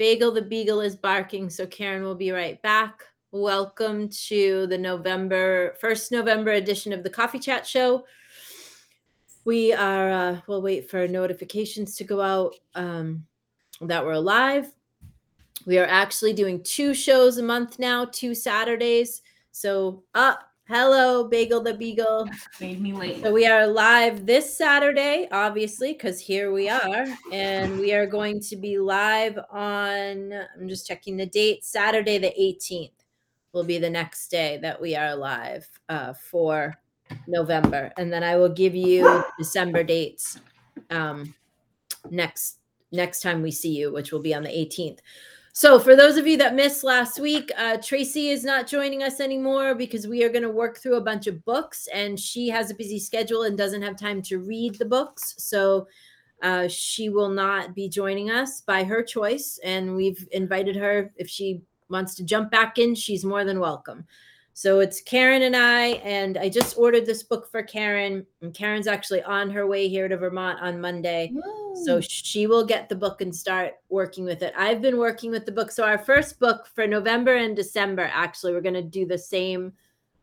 Bagel the Beagle is barking, so Karen will be right back. Welcome to the November, first November edition of the Coffee Chat Show. We are, uh, we'll wait for notifications to go out um, that we're live. We are actually doing two shows a month now, two Saturdays. So, up. Hello, Bagel the Beagle. Made me late. So we are live this Saturday, obviously, because here we are. And we are going to be live on, I'm just checking the date, Saturday the 18th will be the next day that we are live uh, for November. And then I will give you December dates um, next next time we see you, which will be on the 18th. So, for those of you that missed last week, uh, Tracy is not joining us anymore because we are going to work through a bunch of books, and she has a busy schedule and doesn't have time to read the books. So, uh, she will not be joining us by her choice. And we've invited her if she wants to jump back in, she's more than welcome. So it's Karen and I, and I just ordered this book for Karen. And Karen's actually on her way here to Vermont on Monday. So she will get the book and start working with it. I've been working with the book. So our first book for November and December, actually, we're going to do the same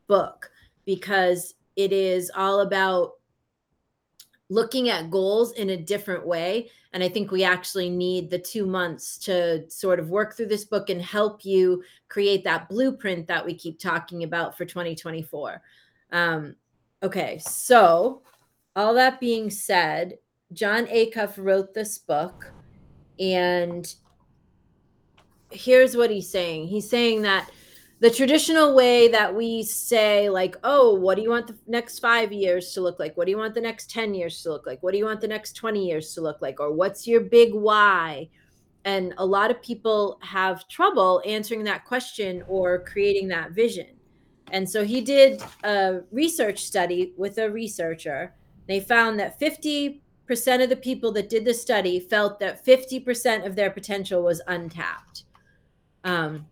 book because it is all about looking at goals in a different way. And I think we actually need the two months to sort of work through this book and help you create that blueprint that we keep talking about for 2024. Um, okay, so all that being said, Jon Acuff wrote this book, and here's what he's saying he's saying that the traditional way that we say like oh what do you want the next five years to look like? What do you want the next 10 years to look like? What do you want the next 20 years to look like? Or what's your big why? And a lot of people have trouble answering that question or creating that vision. And so he did a research study with a researcher. They found that 50% of the people that did the study felt that 50% of their potential was untapped. Um,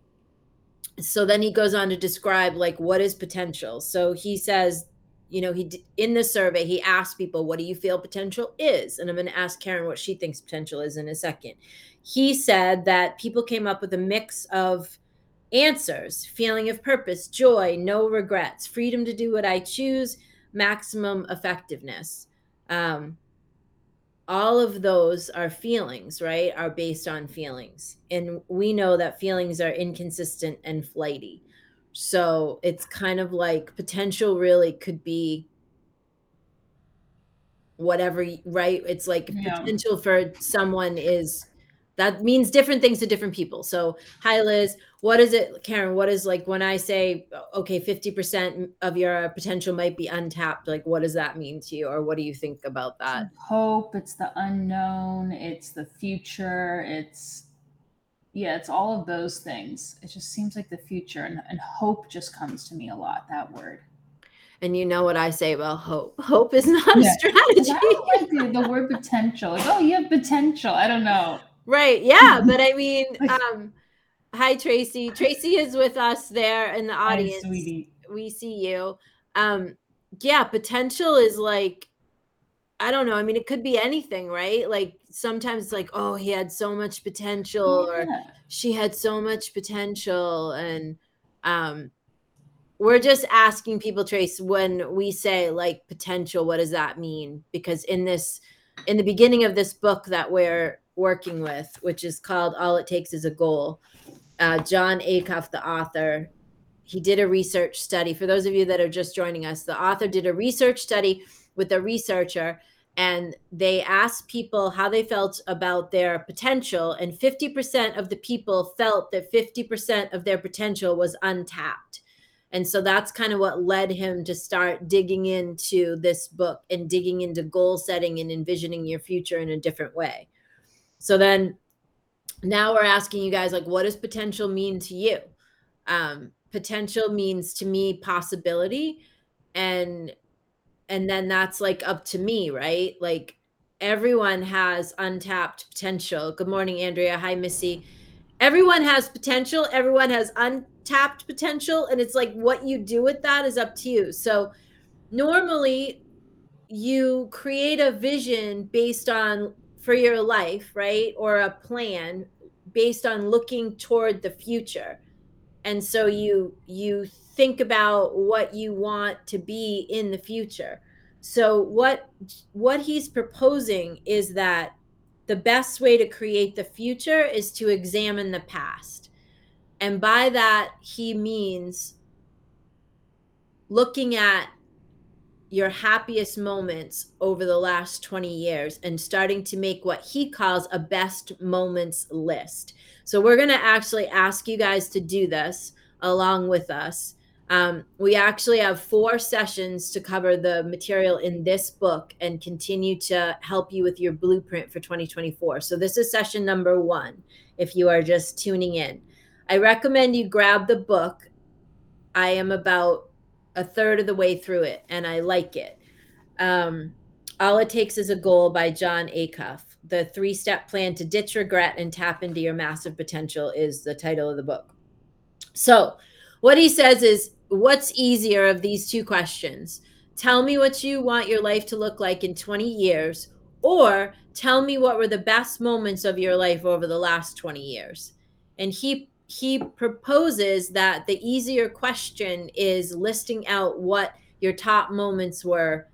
so then he goes on to describe like what is potential. So he says you know he in the survey he asked people what do you feel potential is? And i'm going to ask karen what she thinks potential is in a second. He said that people came up with a mix of answers feeling of purpose joy no regrets freedom to do what i choose maximum effectiveness. Um, all of those are feelings, right? Are based on feelings. And we know that feelings are inconsistent and flighty. So it's kind of like potential really could be whatever, right? It's like yeah. potential for someone is that means different things to different people. So, hi Liz, what is it, Karen? What is like when I say, okay, 50% of your potential might be untapped? Like, what does that mean to you, or what do you think about that? Hope, it's the unknown, it's the future, it's yeah, it's all of those things. It just seems like the future, and, and hope just comes to me a lot. That word. And you know what I say about hope? Hope is not yeah. a strategy. Like the, the word potential. Like, oh, you have potential. I don't know. Right. Yeah. but I mean, um, hi, Tracy. Tracy is with us there in the audience. Hi, sweetie. We see you. Um, yeah, potential is like, I don't know. I mean, it could be anything, right? Like sometimes it's like, oh, he had so much potential, yeah. or she had so much potential. And um, we're just asking people, Trace, when we say like potential, what does that mean? Because in this, in the beginning of this book that we're working with, which is called All It Takes is a Goal. Uh, Jon Acuff, the author, he did a research study. For those of you that are just joining us, the author did a research study with a researcher and they asked people how they felt about their potential and 50% of the people felt that 50% of their potential was untapped and so that's kind of what led him to start digging into this book and digging into goal setting and envisioning your future in a different way so then now we're asking you guys like what does potential mean to you? Um potential means to me possibility and and then that's like up to me, right? Like everyone has untapped potential. Good morning Andrea. Hi Missy. Everyone has potential, everyone has untapped potential and it's like what you do with that is up to you. So normally you create a vision based on for your life, right? Or a plan based on looking toward the future. And so you you think about what you want to be in the future. So what what he's proposing is that the best way to create the future is to examine the past. And by that he means looking at your happiest moments over the last 20 years and starting to make what he calls a best moments list. So, we're going to actually ask you guys to do this along with us. Um, we actually have four sessions to cover the material in this book and continue to help you with your blueprint for 2024. So, this is session number one if you are just tuning in. I recommend you grab the book. I am about a third of the way through it and I like it. Um, All It Takes is a Goal by Jon Acuff. The three step plan to ditch regret and tap into your massive potential is the title of the book. So, what he says is, What's easier of these two questions? Tell me what you want your life to look like in 20 years, or tell me what were the best moments of your life over the last 20 years. And he he proposes that the easier question is listing out what your top moments were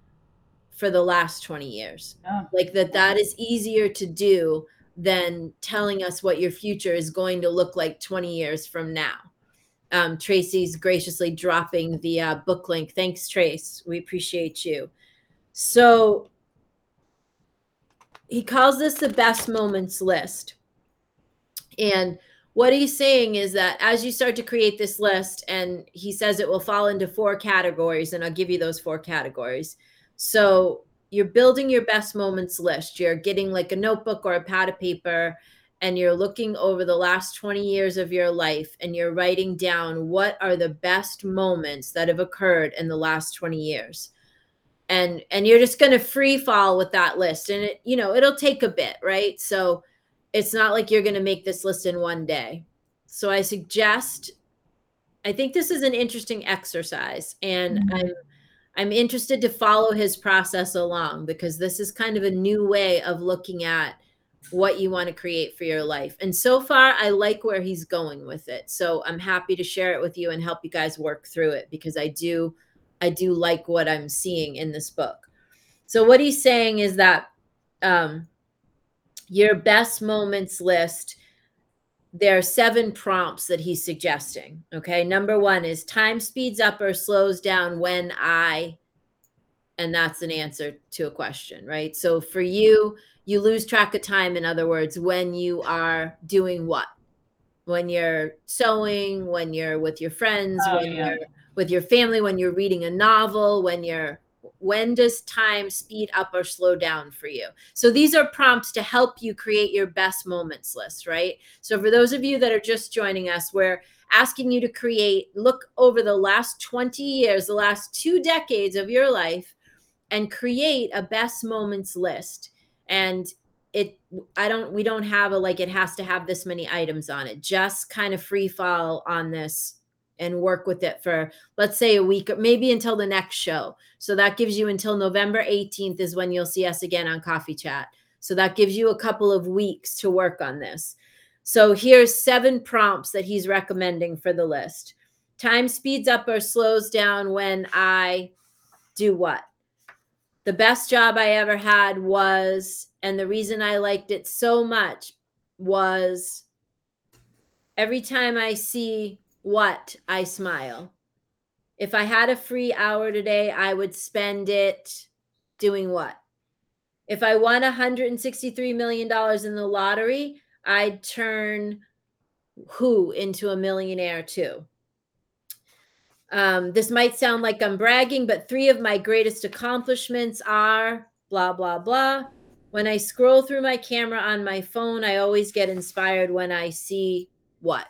for the last 20 years. Yeah. like that that is easier to do than telling us what your future is going to look like 20 years from now. Um, tracy's graciously dropping the uh, book link. Thanks trace. We appreciate you. So he calls this the best moments list. And what he's saying is that as you start to create this list, and he says it will fall into four categories, and I'll give you those four categories. So you're building your best moments list. You're getting like a notebook or a pad of paper, and you're looking over the last 20 years of your life, and you're writing down what are the best moments that have occurred in the last 20 years. And and you're just going to free fall with that list, and it you know it'll take a bit, right? So it's not like you're going to make this list in one day. So I suggest I think this is an interesting exercise and mm-hmm. I'm I'm interested to follow his process along because this is kind of a new way of looking at what you want to create for your life. And so far I like where he's going with it. So I'm happy to share it with you and help you guys work through it because I do I do like what I'm seeing in this book. So what he's saying is that um your best moments list there are seven prompts that he's suggesting okay? Number one is time speeds up or slows down when i and that's an answer to a question right? So for you you lose track of time in other words when you are doing what? When you're sewing when you're with your friends oh, when yeah. you're with your family when you're reading a novel when you're when does time speed up or slow down for you? So these are prompts to help you create your best moments list, right? So for those of you that are just joining us, we're asking you to create, look over the last 20 years, the last two decades of your life, and create a best moments list. And it i don't we don't have a like it has to have this many items on it just kind of free fall on this and work with it for let's say a week or maybe until the next show. So that gives you until november 18th is when you'll see us again on coffee chat. So that gives you a couple of weeks to work on this. So here's seven prompts that he's recommending for the list. Time speeds up or slows down when i do what? The best job i ever had was and the reason i liked it so much was every time i see what I smile. If I had a free hour today, I would spend it doing what? If I won $163 million in the lottery, I'd turn who into a millionaire too. Um, this might sound like I'm bragging, but three of my greatest accomplishments are blah, blah, blah. When I scroll through my camera on my phone, I always get inspired when I see what?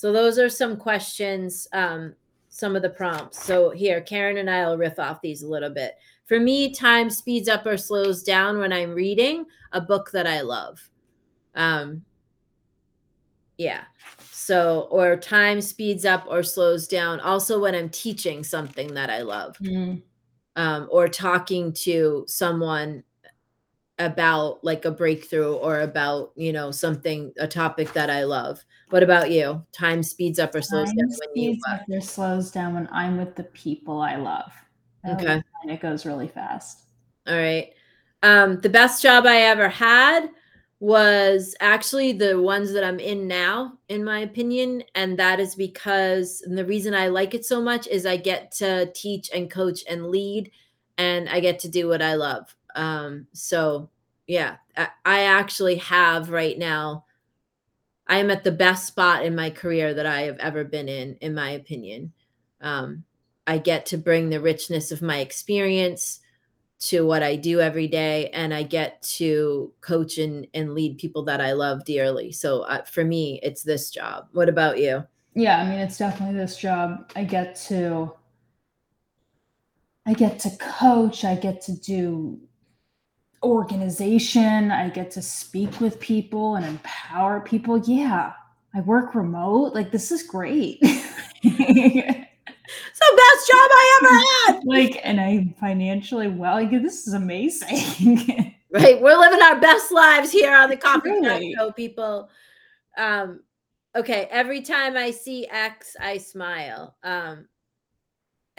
So those are some questions, um, some of the prompts. So here, Karen and I will riff off these a little bit. For me, time speeds up or slows down when I'm reading a book that I love. Um, yeah. So, or time speeds up or slows down also when I'm teaching something that I love, mm. um, or talking to someone about like a breakthrough or about, you know, something, a topic that I love. What about you? Time speeds up or slows Time down when you speeds up or slows down when I'm with the people I love. Okay. And it goes really fast. All right. Um, the best job I ever had was actually the ones that I'm in now, in my opinion. And that is because the reason I like it so much is I get to teach and coach and lead, and I get to do what I love. Um, so yeah, I, I actually have right now, I am at the best spot in my career that I have ever been in, in my opinion. Um, I get to bring the richness of my experience to what I do every day, and I get to coach and, and lead people that I love dearly. So uh, for me, it's this job. What about you? Yeah, I mean it's definitely this job. I get to I get to coach, I get to do organization, I get to speak with people and empower people. Yeah. I work remote. Like this is great. It's the best job I ever had. like and I'm financially well. Like this is amazing. Right, we're living our best lives here on the Coffee Truly. Show, people. Um, okay, every time I see X, I smile. Um,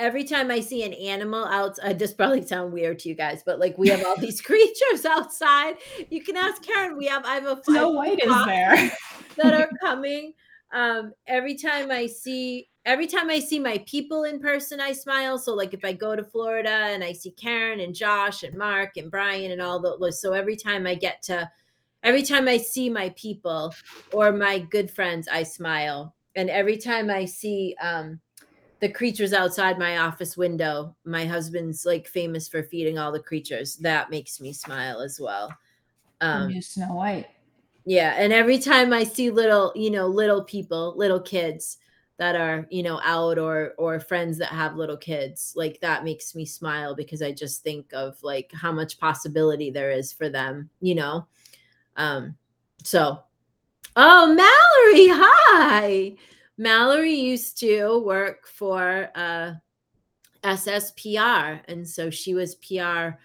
every time I see an animal outside, this probably sound weird to you guys, but like we have all these creatures outside. You can ask Karen. We have I have a Snow White is there. that are coming. Um, every time I see every time I see my people in person, I smile. So like if I go to Florida and I see Karen and Josh and Mark and Brian and all those, so every time I get to every time I see my people or my good friends, I smile. And every time I see um the creatures outside my office window, my husband's like famous for feeding all the creatures. That makes me smile as well. Um Snow White. yeah, and every time I see little, you know, little people, little kids that are, you know, out or or friends that have little kids, like that makes me smile because I just think of like how much possibility there is for them, you know. Um so oh, Mallory, hi. Mallory used to work for uh SSPR and so she was PR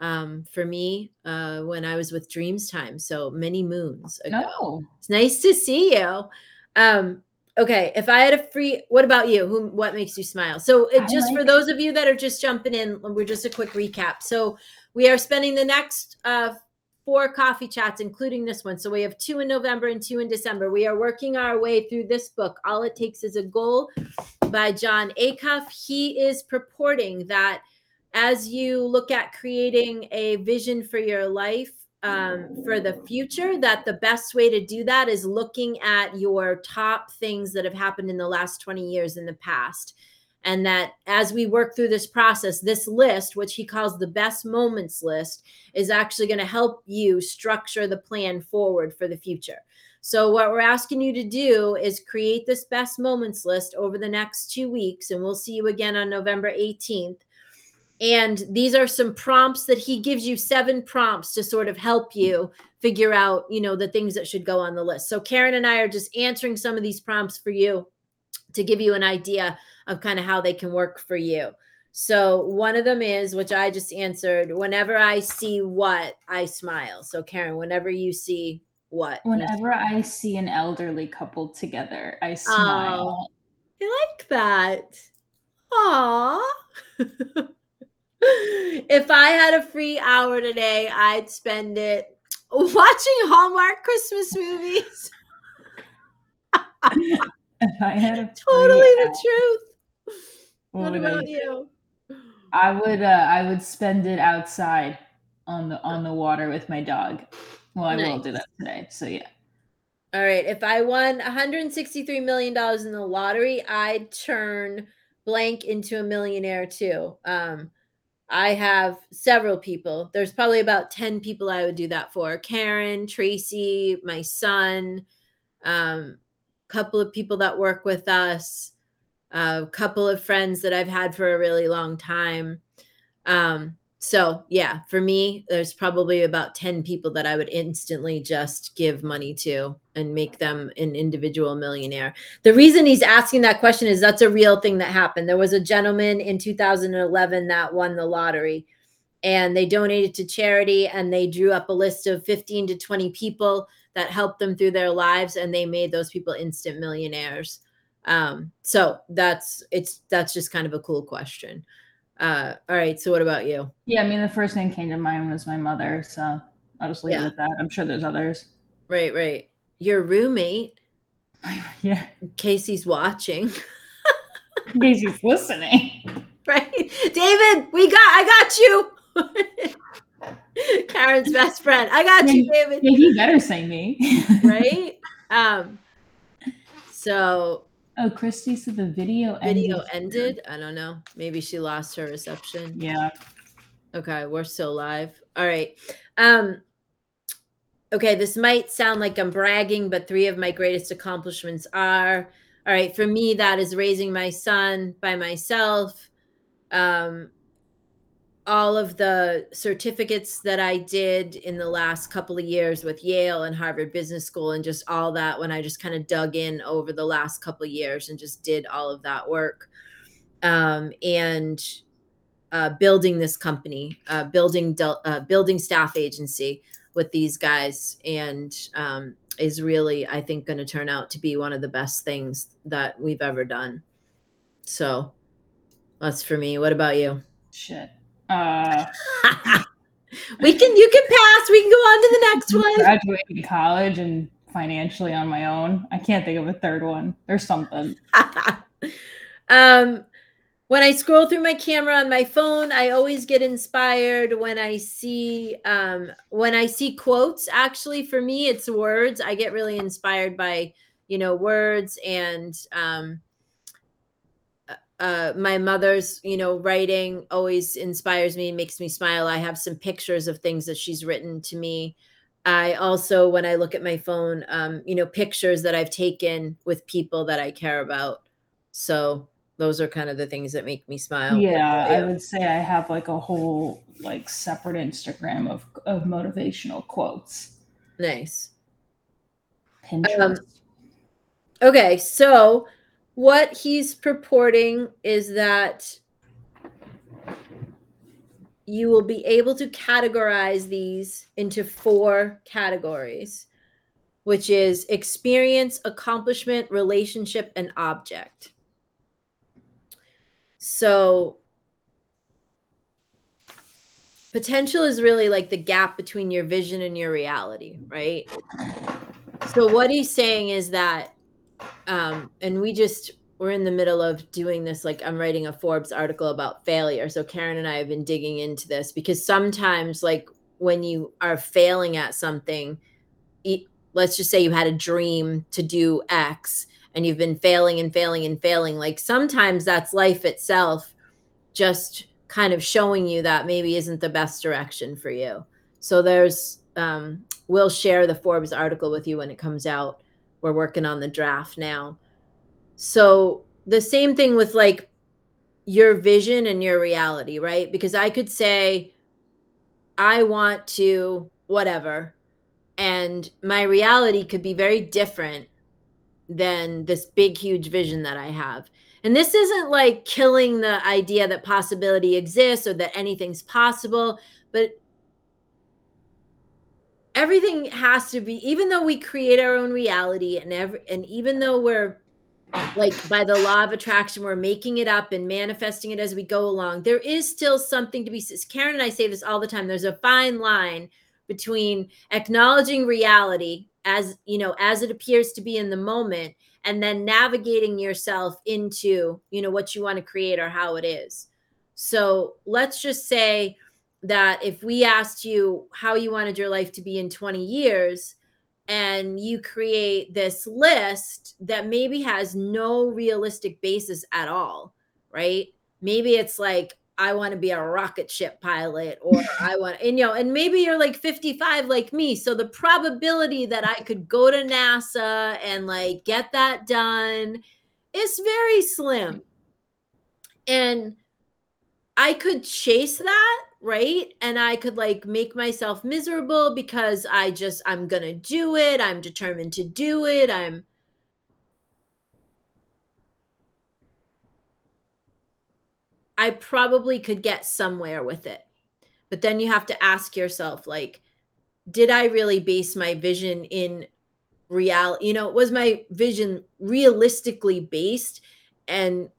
um, for me uh, when I was with Dreams Time. So many moons ago. No. It's nice to see you. Um, okay, if I had a free, what about you? Who? What makes you smile? So, it, just for like- those of you that are just jumping in, we're just a quick recap. So, we are spending the next uh, four coffee chats, including this one. So, we have two in November and two in December. We are working our way through this book. All it takes is a goal by Jon Acuff. He is purporting that as you look at creating a vision for your life um, for the future, that the best way to do that is looking at your top things that have happened in the last 20 years in the past. And that as we work through this process, this list, which he calls the best moments list, is actually going to help you structure the plan forward for the future. So, what we're asking you to do is create this best moments list over the next two weeks, and we'll see you again on November 18th. And these are some prompts that he gives you seven prompts to sort of help you figure out, you know, the things that should go on the list. So, Karen and I are just answering some of these prompts for you to give you an idea of kind of how they can work for you. So, one of them is, which I just answered, whenever I see what, I smile. So, Karen, whenever you see what, Whenever I see an elderly couple together, I oh, smile. I like that. Aw. if I had a free hour today, I'd spend it watching Hallmark Christmas movies. If I had a totally the truth. What I about you? I would uh, I would spend it outside on the on the water with my dog. Well, I will do that today. So yeah. All right. If I won $163 million in the lottery, I'd turn blank into a millionaire too. Um, I have several people. There's probably about 10 people I would do that for. Karen, Tracy, my son, um, couple of people that work with us, a couple of friends that I've had for a really long time. Um, so yeah, for me, there's probably about 10 people that I would instantly just give money to and make them an individual millionaire. The reason he's asking that question is that's a real thing that happened. There was a gentleman in 2011 that won the lottery and they donated to charity and they drew up a list of 15 to 20 people that helped them through their lives and they made those people instant millionaires um, so that's it's that's just kind of a cool question. Uh, all right so what about you? Yeah, I mean, the first thing came to mind was my mother, so I'll just leave Yeah. it at that. I'm sure there's others. right right. Your roommate? Yeah, in case he's watching. Casey's listening. right. David we got i got you. Karen's best friend. I got you david. Yeah, he better say me. right? Um so Oh, Christy said the video video ended. ended? i don't know. Maybe she lost her reception. Yeah. okay we're still live. All right. Um okay this might sound like i'm bragging but three of my greatest accomplishments are all right for me that is raising my son by myself. Um all of the certificates that I did in the last couple of years with Yale and Harvard Business School, and just all that when I just kind of dug in over the last couple of years and just did all of that work. Um, and uh, building this company, uh, building del- uh, building staff agency with these guys, and um, is really, I think, going to turn out to be one of the best things that we've ever done. So that's for me. What about you? Shit. Uh, we can you can pass we can go on to the next one graduating college and financially on my own. I can't think of a third one. There's something. um when i scroll through my camera on my phone i always get inspired when i see um when i see quotes actually for me it's words i get really inspired by you know words and um uh, my mother's, you know, writing always inspires me, makes me smile. I have some pictures of things that she's written to me. I also, when I look at my phone, um, you know, pictures that I've taken with people that I care about. So those are kind of the things that make me smile. What Yeah, I would say I have like a whole like separate Instagram of of motivational quotes. nice. Pinterest. Okay, so what he's purporting is that you will be able to categorize these into four categories, which is experience, accomplishment, relationship, and object. So potential is really like the gap between your vision and your reality, right? So what he's saying is that um and we just we're in the middle of doing this like i'm writing a forbes article about failure. So karen and i have been digging into this because sometimes like when you are failing at something e- let's just say you had a dream to do x and you've been failing and failing and failing like sometimes that's life itself just kind of showing you that maybe isn't the best direction for you. So there's um we'll share the forbes article with you when it comes out we're working on the draft now. So the same thing with like your vision and your reality, right? Because I could say, I want to whatever, and my reality could be very different than this big, huge vision that I have. And this isn't like killing the idea that possibility exists or that anything's possible, but everything has to be even though we create our own reality and every and even though we're like by the law of attraction we're making it up and manifesting it as we go along there is still something to be karen and i say this all the time there's a fine line between acknowledging reality as you know as it appears to be in the moment and then navigating yourself into you know what you want to create or how it is. So let's just say that if we asked you how you wanted your life to be in 20 years and you create this list that maybe has no realistic basis at all, right? Maybe it's like, I want to be a rocket ship pilot, or I want, and you know, and maybe you're like 55 like me. So the probability that I could go to NASA and like get that done is very slim. And I could chase that, right? And I could like make myself miserable because I just, I'm going to do it. I'm determined to do it. I'm, I probably could get somewhere with it. but then you have to ask yourself like did I really base my vision in reality? You know, was my vision realistically based and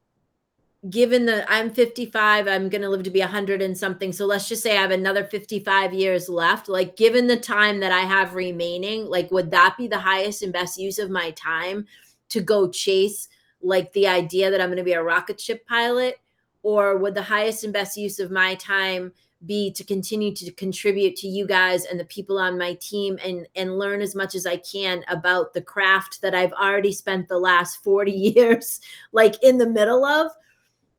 given that I'm 55, I'm going to live to be 100 and something. So let's just say I have another 55 years left. Like, given the time that I have remaining, like, would that be the highest and best use of my time to go chase, like, the idea that I'm going to be a rocket ship pilot? Or would the highest and best use of my time be to continue to contribute to you guys and the people on my team and and learn as much as I can about the craft that I've already spent the last 40 years like in the middle of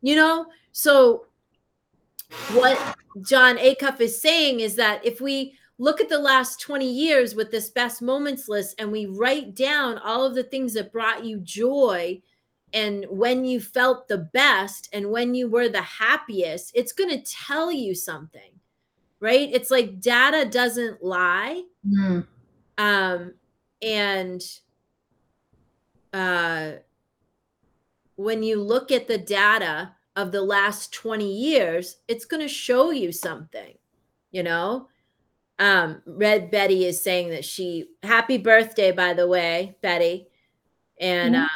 you know so what Jon Acuff is saying is that if we look at the last 20 years with this best moments list and we write down all of the things that brought you joy and when you felt the best and when you were the happiest, it's going to tell you something, right? It's like data doesn't lie. Mm. Um, and uh, when you look at the data of the last 20 years, it's going to show you something, you know? Um, Red Betty is saying that she, happy birthday, by the way, Betty and yeah,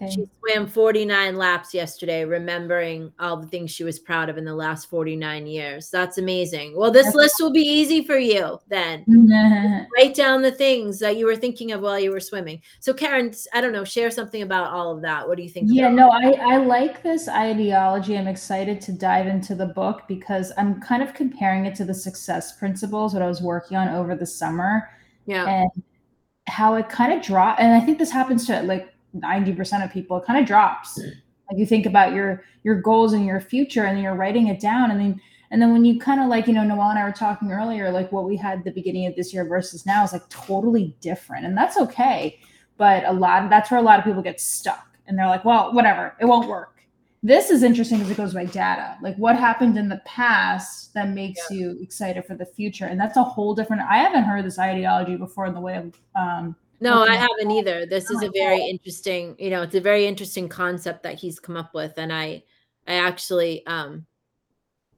uh, she swam 49 laps yesterday remembering all the things she was proud of in the last 49 years. That's amazing. Well this list will be easy for you then. Write down the things that you were thinking of while you were swimming. So karen i don't know share something about all of that. What do you think yeah no I, I like this ideology. I'm excited to dive into the book because i'm kind of comparing it to the success principles that i was working on over the summer. Yeah. And how it kind of drop and i think this happens to like 90% of people it kind of drops like you think about your your goals and your future and you're writing it down and then and then when you kind of like you know noel and i were talking earlier like what we had the beginning of this year versus now is like totally different and that's okay. But a lot that's where a lot of people get stuck and they're like well whatever it won't work this is interesting because it goes by data. Like what happened in the past that makes yeah. you excited for the future? And that's a whole different i haven't heard this ideology before in the way of um no i haven't either. This is a very interesting you know it's a very interesting concept that he's come up with and i i actually um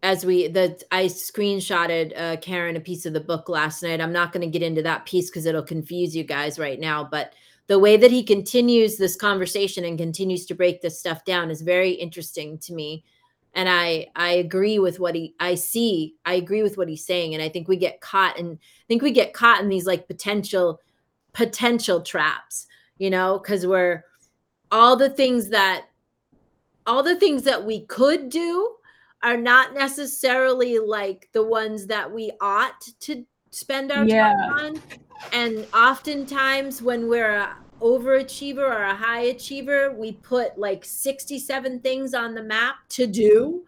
as we the i screenshotted uh karen a piece of the book last night. I'm not going to get into that piece because it'll confuse you guys right now but the way that he continues this conversation and continues to break this stuff down is very interesting to me. And i i agree with what he i see i agree with what he's saying. And i think we get caught and i think we get caught in these like potential potential traps you know because we're all the things that all the things that we could do are not necessarily like the ones that we ought to spend our yeah. time on and oftentimes when we're a overachiever or a high achiever, we put like 67 things on the map to do.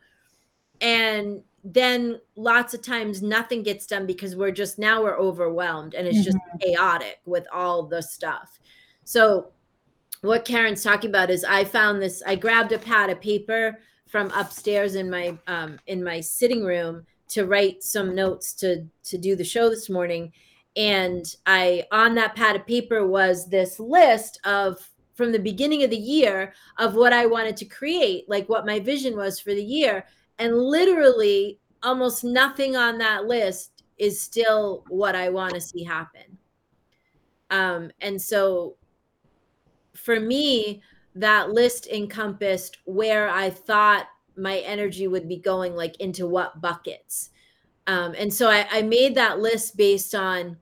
And then lots of times nothing gets done because we're just now we're overwhelmed and it's mm-hmm. just chaotic with all the stuff. So what Karen's talking about is I found this, I grabbed a pad of paper from upstairs in my um in my sitting room to write some notes to to do the show this morning and i on that pad of paper was this list of from the beginning of the year of what i wanted to create like what my vision was for the year. And literally almost nothing on that list is still what i want to see happen. Um, and so for me that list encompassed where i thought my energy would be going like into what buckets um, and so I, I made that list based on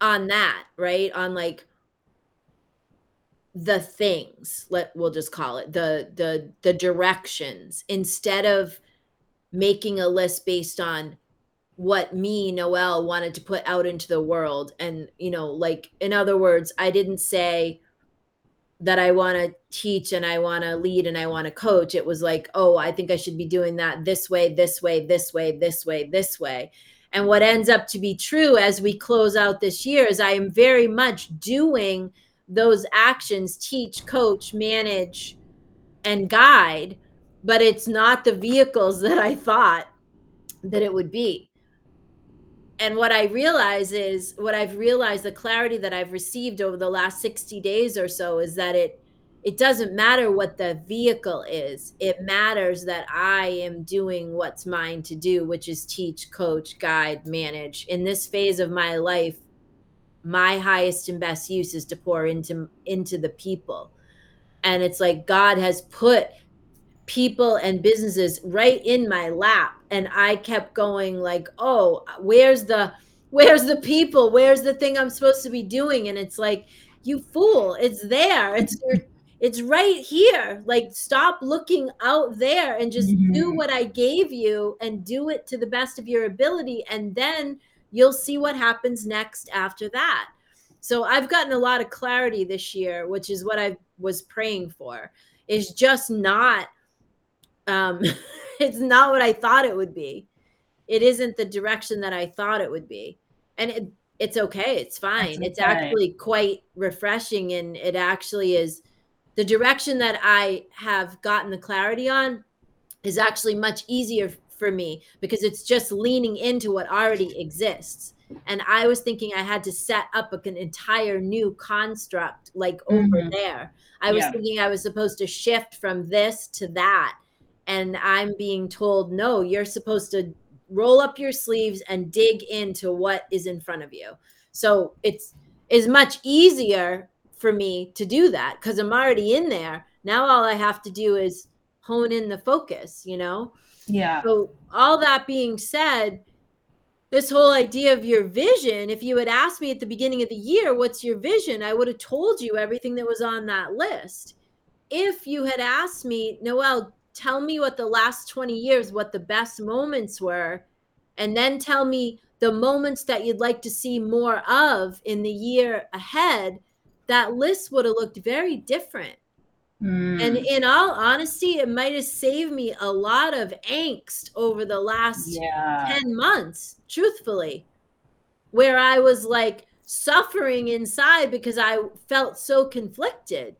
on that right? On like the things let we'll just call it the the the directions instead of making a list based on what me noel wanted to put out into the world. And you know like in other words i didn't say that I want to teach and I want to lead and I want to coach. It was like, oh, I think I should be doing that this way, this way, this way, this way, this way. And what ends up to be true as we close out this year is I am very much doing those actions teach, coach, manage, and guide, but it's not the vehicles that I thought that it would be and what I realize is what I've realized the clarity that I've received over the last 60 days or so is that it it doesn't matter what the vehicle is. It matters that I am doing what's mine to do, which is teach, coach, guide, manage. In this phase of my life, my highest and best use is to pour into into the people. And it's like God has put people and businesses right in my lap and I kept going like, "Oh, where's the where's the people? Where's the thing I'm supposed to be doing?" And it's like, "You fool, it's there. It's your it's right here. Like, stop looking out there and just mm-hmm. do what I gave you and do it to the best of your ability. And then you'll see what happens next after that. So I've gotten a lot of clarity this year, which is what I was praying for, is just not, um, it's not what I thought it would be. It isn't the direction that I thought it would be. And it, it's okay. It's fine. Okay. It's actually quite refreshing. And it actually is the direction that I have gotten the clarity on is actually much easier for me because it's just leaning into what already exists. And I was thinking I had to set up an entire new construct like over mm-hmm. there. I was yeah. thinking I was supposed to shift from this to that. And I'm being told, no, you're supposed to roll up your sleeves and dig into what is in front of you. So it's is much easier for me to do that because I'm already in there. Now all I have to do is hone in the focus, you know? Yeah. So all that being said, this whole idea of your vision, if you had asked me at the beginning of the year, what's your vision? I would have told you everything that was on that list. If you had asked me, Noelle, tell me what the last 20 years, what the best moments were, and then tell me the moments that you'd like to see more of in the year ahead, that list would have looked very different. Mm. And in all honesty, it might have saved me a lot of angst over the last yeah. 10 months, truthfully, where I was like suffering inside because I felt so conflicted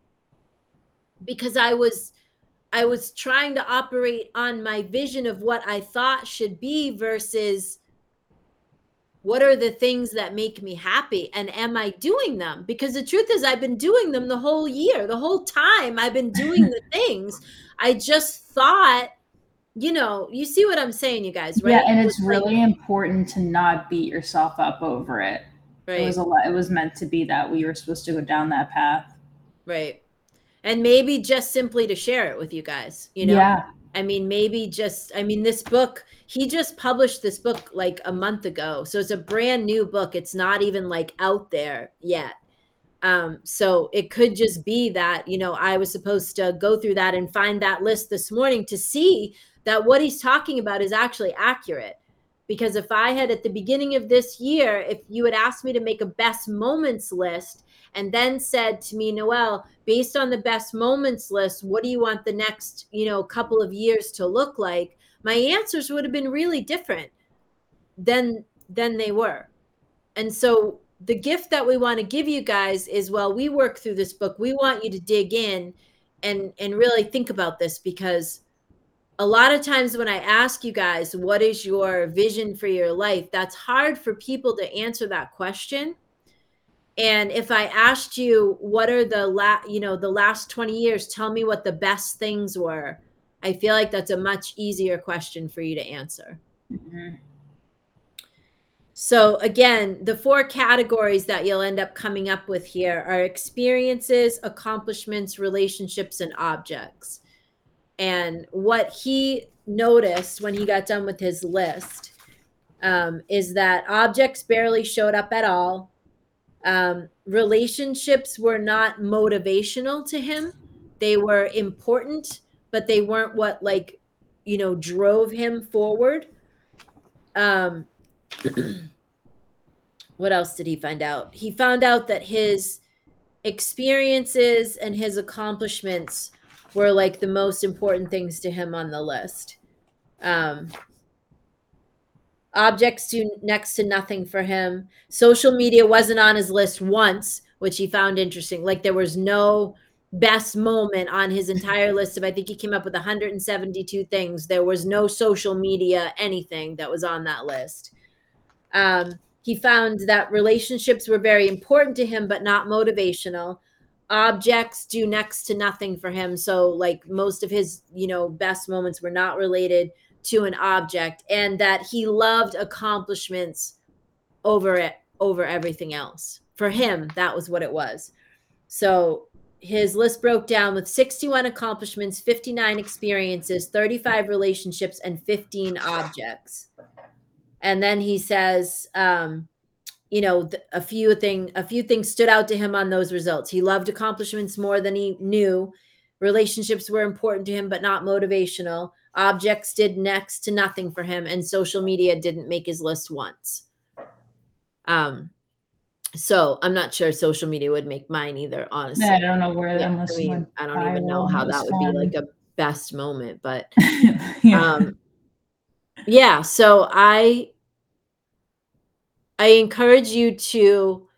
because I was I was trying to operate on my vision of what I thought should be versus what are the things that make me happy and am i doing them? Because the truth is i've been doing them the whole year the whole time i've been doing the things. I just thought you know you see what i'm saying you guys right? Yeah and it's really like, important to not beat yourself up over it. Right it was a lot it was meant to be that we were supposed to go down that path. Right and maybe just simply to share it with you guys you know yeah I mean, maybe just, I mean, this book, he just published this book like a month ago. So it's a brand new book. It's not even like out there yet. Um, so it could just be that, you know, I was supposed to go through that and find that list this morning to see that what he's talking about is actually accurate. Because if I had at the beginning of this year, if you had asked me to make a best moments list, and then said to me, Noel, based on the best moments list, what do you want the next, you know, couple of years to look like? My answers would have been really different than than they were. And so the gift that we want to give you guys is while we work through this book, we want you to dig in and and really think about this because a lot of times when I ask you guys, what is your vision for your life? That's hard for people to answer that question and if I asked you what are the la- you know the last 20 years, tell me what the best things were. I feel like that's a much easier question for you to answer. Mm-hmm. So again, the four categories that you'll end up coming up with here are experiences, accomplishments, relationships, and objects. And what he noticed when he got done with his list um, is that objects barely showed up at all um, relationships were not motivational to him. They were important but they weren't what like you know drove him forward. Um what else did he find out? He found out that his experiences and his accomplishments were like the most important things to him on the list. Um Objects do next to nothing for him. Social media wasn't on his list once, which he found interesting. Like there was no best moment on his entire list of I think he came up with 172 things. There was no social media anything that was on that list. Um, he found that relationships were very important to him, but not motivational. objects do next to nothing for him. So, like most of his, you know, best moments were not related to an object, and that he loved accomplishments over it over everything else. For him, that was what it was. So his list broke down with 61 accomplishments, 59 experiences, 35 relationships, and 15 objects. And then he says, um, you know, a few thing, a few things stood out to him on those results. He loved accomplishments more than he knew. Relationships were important to him, but not motivational. Objects did next to nothing for him, and social media didn't make his list once. Um, so I'm not sure social media would make mine either, honestly. I don't know where Yeah, unless I mean, I don't even know how that would be like a best moment, but yeah. um yeah, so I I encourage you to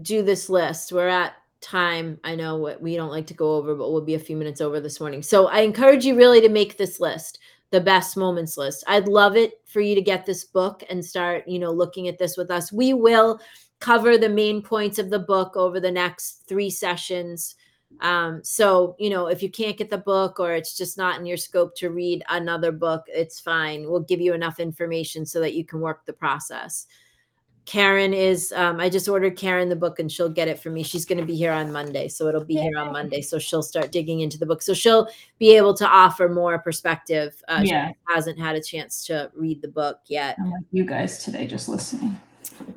do this list. We're at time. I know what we don't like to go over, but we'll be a few minutes over this morning. So I encourage you really to make this list, the best moments list. I'd love it for you to get this book and start, you know, looking at this with us. We will cover the main points of the book over the next three sessions. Um, so, you know, if you can't get the book or it's just not in your scope to read another book, it's fine. We'll give you enough information so that you can work the process. Karen is, um, I just ordered Karen the book and she'll get it for me. She's going to be here on Monday. So it'll be here on Monday. So she'll start digging into the book. So she'll be able to offer more perspective. Uh, Yeah. She hasn't had a chance to read the book yet I'm like you guys today just listening.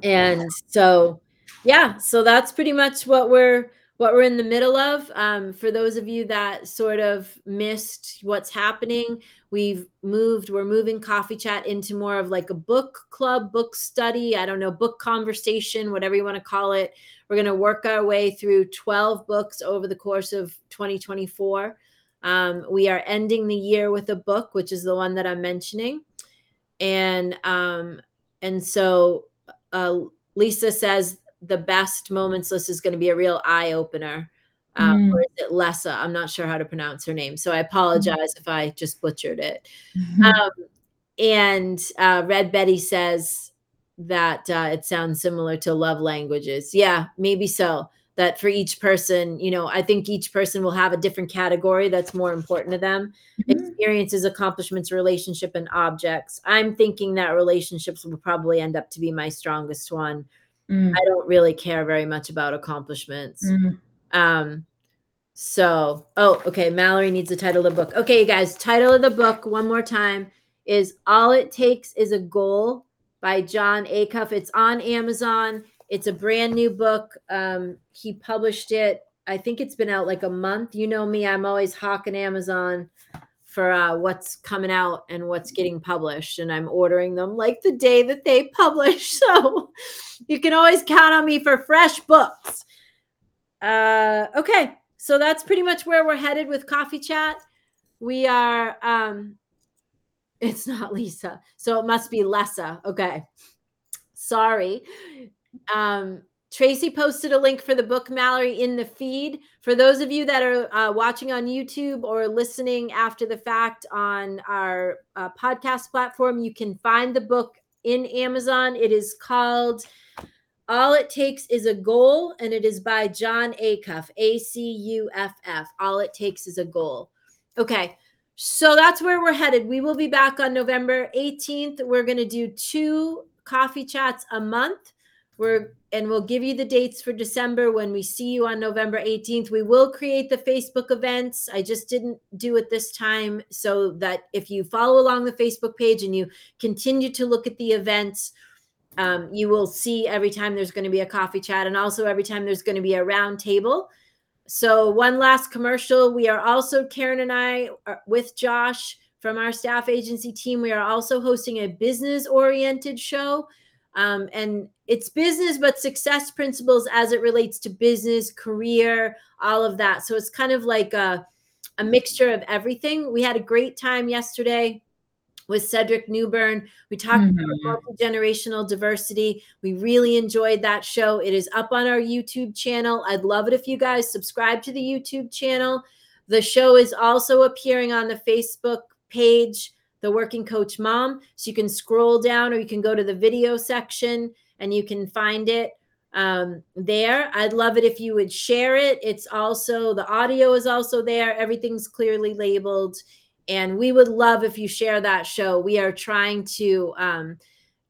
and so yeah so that's pretty much what we're what we're in the middle of um, for those of you that sort of missed what's happening we've moved we're moving coffee chat into more of like a book club book study i don't know book conversation whatever you want to call it. We're going to work our way through 12 books over the course of 2024 um, we are ending the year with a book which is the one that i'm mentioning. And um, and so uh, Lisa says the best moments list is going to be a real eye opener. Um, Mm. Or is it Lessa? I'm not sure how to pronounce her name, so I apologize if I just butchered it. Mhm. Um, and uh, Red Betty says that uh, it sounds similar to love languages. Yeah, maybe so. That for each person, you know, I think each person will have a different category that's more important to them Mhm. experiences, accomplishments, relationship, and objects. I'm thinking that relationships will probably end up to be my strongest one. Mm, I don't really care very much about accomplishments. mm. Um, so, oh, okay. Mallory needs the title of the book. Okay, you guys, title of the book one more time is All It Takes is a Goal by Jon Acuff. It's on Amazon. It's a brand new book. Um, he published it. I think it's been out like a month. You know me, I'm always hawking Amazon for uh, what's coming out and what's getting published, and I'm ordering them like the day that they publish. So you can always count on me for fresh books. Uh, okay, so that's pretty much where we're headed with Coffee Chat. We are, um, it's not Lisa, so it must be Lessa. Okay, sorry. Um, Tracy posted a link for the book Mallory in the feed. For those of you that are uh, watching on YouTube or listening after the fact on our uh, podcast platform, you can find the book in Amazon. It is called All It Takes is a Goal, and it is by Jon Acuff, A C U F F. All It Takes is a Goal. Okay, so that's where we're headed. We will be back on November 18th. We're going to do two coffee chats a month. We're and we'll give you the dates for December when we see you on November 18th. We will create the Facebook events. I just didn't do it this time so that if you follow along the Facebook page and you continue to look at the events, um, you will see every time there's going to be a coffee chat and also every time there's going to be a round table. So, one last commercial. We are also, Karen and I, are with Josh from our staff agency team, we are also hosting a business oriented show. Um, and it's business, but success principles as it relates to business, career, all of that. So, it's kind of like a, a mixture of everything. We had a great time yesterday with Cedric Newburn. We talked Mhm. about multi generational diversity. We really enjoyed that show. It is up on our YouTube channel. I'd love it if you guys subscribe to the YouTube channel. The show is also appearing on the Facebook page, The Working Coach Mom. So you can scroll down or you can go to the video section and you can find it. um, there. I'd love it if you would share it. It's also the audio is also there. Everything's clearly labeled, and we would love if you share that show. We are trying to um,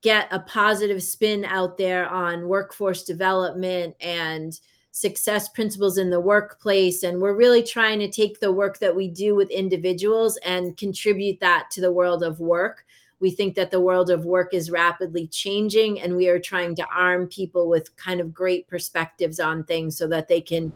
get a positive spin out there on workforce development and success principles in the workplace. And we're really trying to take the work that we do with individuals and contribute that to the world of work. We think that the world of work is rapidly changing, and we are trying to arm people with kind of great perspectives on things so that they can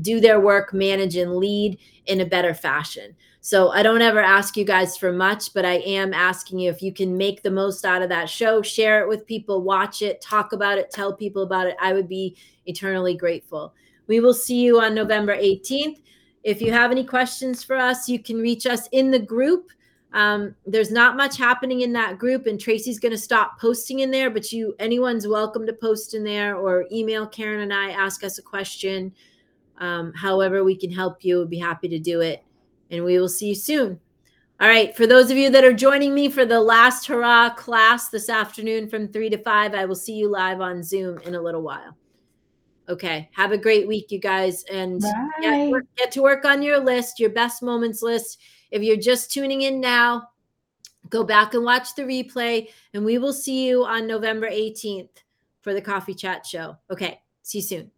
do their work, manage, and lead in a better fashion. So I don't ever ask you guys for much, but I am asking you if you can make the most out of that show, share it with people, watch it, talk about it, tell people about it. I would be eternally grateful. We will see you on November 18th. If you have any questions for us, you can reach us in the group. Um, there's not much happening in that group, and Tracy's going to stop posting in there. But you, anyone's welcome to post in there or email Karen and I, ask us a question. Um, however, we can help you, we'd be happy to do it. And we will see you soon. All right. For those of you that are joining me for the last hurrah class this afternoon from three to five, I will see you live on Zoom in a little while. Okay. Have a great week, you guys. And get, work, get to work on your list, your best moments list. If you're just tuning in now, go back and watch the replay. And we will see you on November 18th for the Coffee Chat Show. Okay. See you soon.